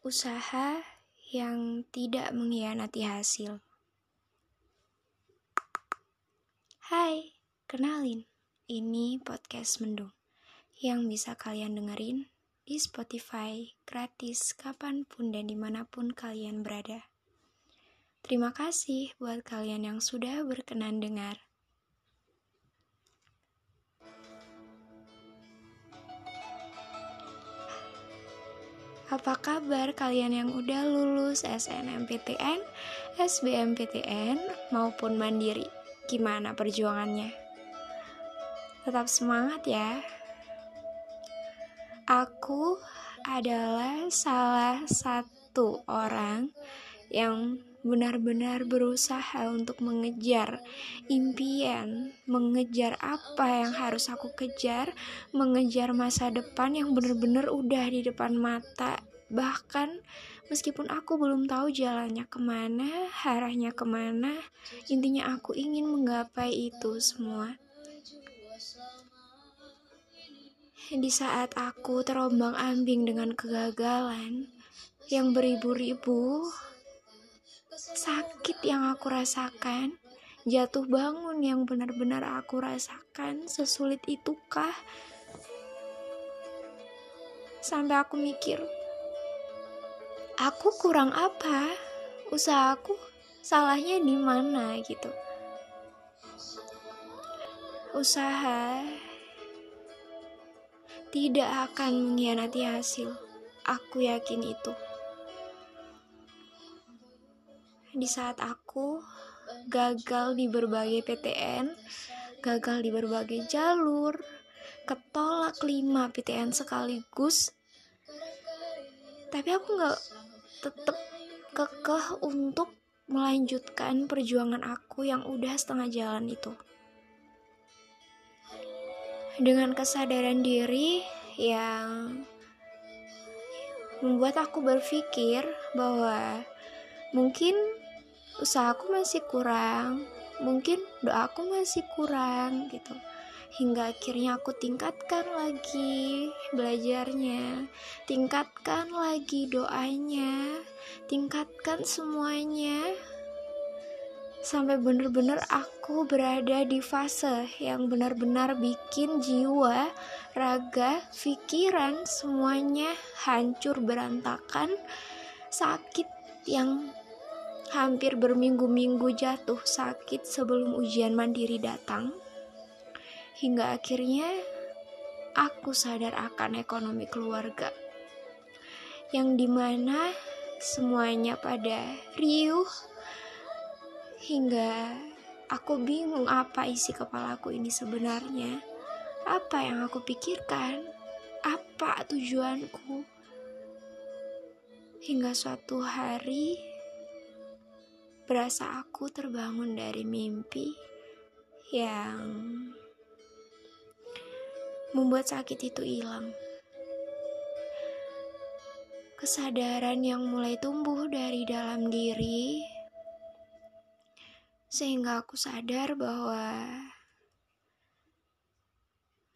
Usaha yang tidak mengkhianati hasil. Hai, kenalin, ini podcast Mendung yang bisa kalian dengerin di Spotify gratis kapan pun dan di mana pun kalian berada. Terima kasih buat kalian yang sudah berkenan dengar. Apa kabar kalian yang udah lulus SNMPTN, SBMPTN, maupun mandiri? Gimana perjuangannya? Tetap semangat ya. Aku adalah salah satu orang yang benar-benar berusaha untuk mengejar impian, mengejar apa yang harus aku kejar, mengejar masa depan yang benar-benar udah di depan mata. Bahkan meskipun aku belum tahu jalannya ke mana, arahnya ke mana, intinya aku ingin menggapai itu semua. Di saat aku terombang ambing dengan kegagalan yang beribu-ribu, sakit yang aku rasakan, jatuh bangun yang benar-benar aku rasakan, sesulit itukah? Sampai aku mikir, aku kurang apa? Usaha aku salahnya di mana gitu. Usaha tidak akan mengkhianati hasil. Aku yakin itu di saat aku gagal di berbagai PTN, gagal di berbagai jalur, ketolak lima PTN sekaligus, tapi aku nggak tetap kekeh untuk melanjutkan perjuangan aku yang udah setengah jalan itu. Dengan kesadaran diri yang membuat aku berpikir bahwa mungkin usahaku masih kurang mungkin doaku masih kurang gitu hingga akhirnya aku tingkatkan lagi belajarnya. Tingkatkan lagi doanya. Tingkatkan semuanya. Sampai bener-bener aku berada di fase yang benar-benar bikin jiwa, raga, pikiran semuanya hancur berantakan, sakit yang hampir berminggu-minggu jatuh sakit sebelum ujian mandiri datang. Hingga akhirnya aku sadar akan ekonomi keluarga. Yang di mana semuanya pada riuh hingga aku bingung apa isi kepalaku ini sebenarnya. Apa yang aku pikirkan? Apa tujuanku? Hingga suatu hari berasa aku terbangun dari mimpi yang membuat sakit itu hilang. Kesadaran yang mulai tumbuh dari dalam diri, sehingga aku sadar bahwa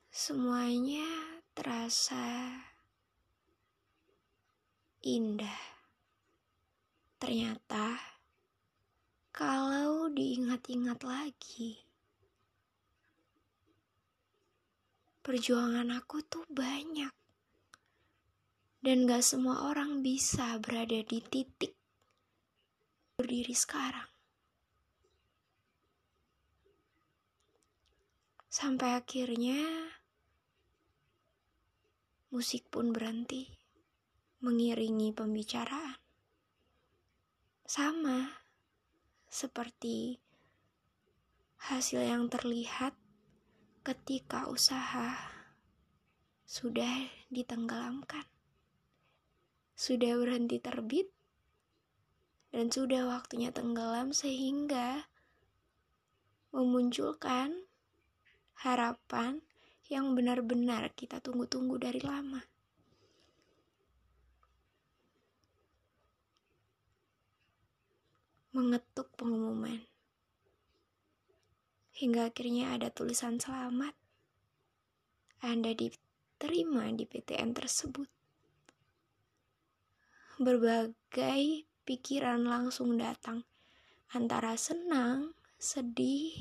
semuanya terasa indah. Ternyata kalau diingat-ingat lagi, perjuangan aku tuh banyak. Dan gak semua orang bisa berada di titik berdiri sekarang. Sampai akhirnya musik pun berhenti mengiringi pembicaraan. Sama seperti hasil yang terlihat ketika usaha sudah ditenggelamkan, sudah berhenti terbit, dan sudah waktunya tenggelam sehingga memunculkan harapan yang benar-benar kita tunggu-tunggu dari lama. mengetuk pengumuman. Hingga akhirnya ada tulisan selamat. Anda diterima di PTN tersebut. berbagai pikiran langsung datang antara senang, sedih,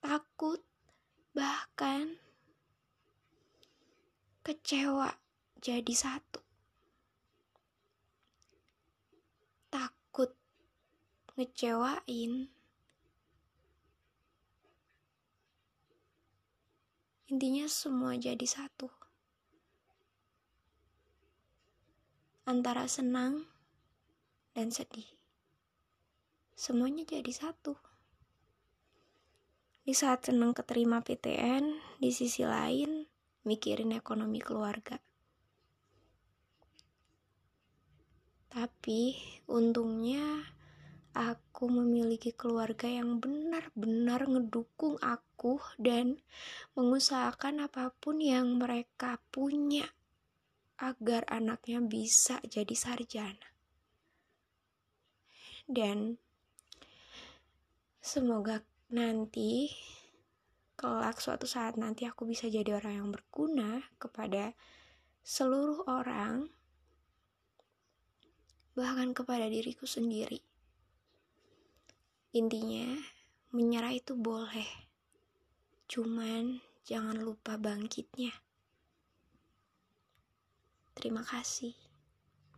takut, bahkan kecewa jadi satu. Takut ngecewain. Intinya semua jadi satu. Antara senang dan sedih. Semuanya jadi satu. Di saat senang keterima PTN, di sisi lain mikirin ekonomi keluarga. Tapi untungnya aku memiliki keluarga yang benar-benar ngedukung aku dan mengusahakan apa pun yang mereka punya agar anaknya bisa jadi sarjana. Dan semoga nanti kelak suatu saat nanti aku bisa jadi orang yang berguna kepada seluruh orang bahkan kepada diriku sendiri. Intinya, menyerah itu boleh. Cuman jangan lupa bangkitnya. Terima kasih.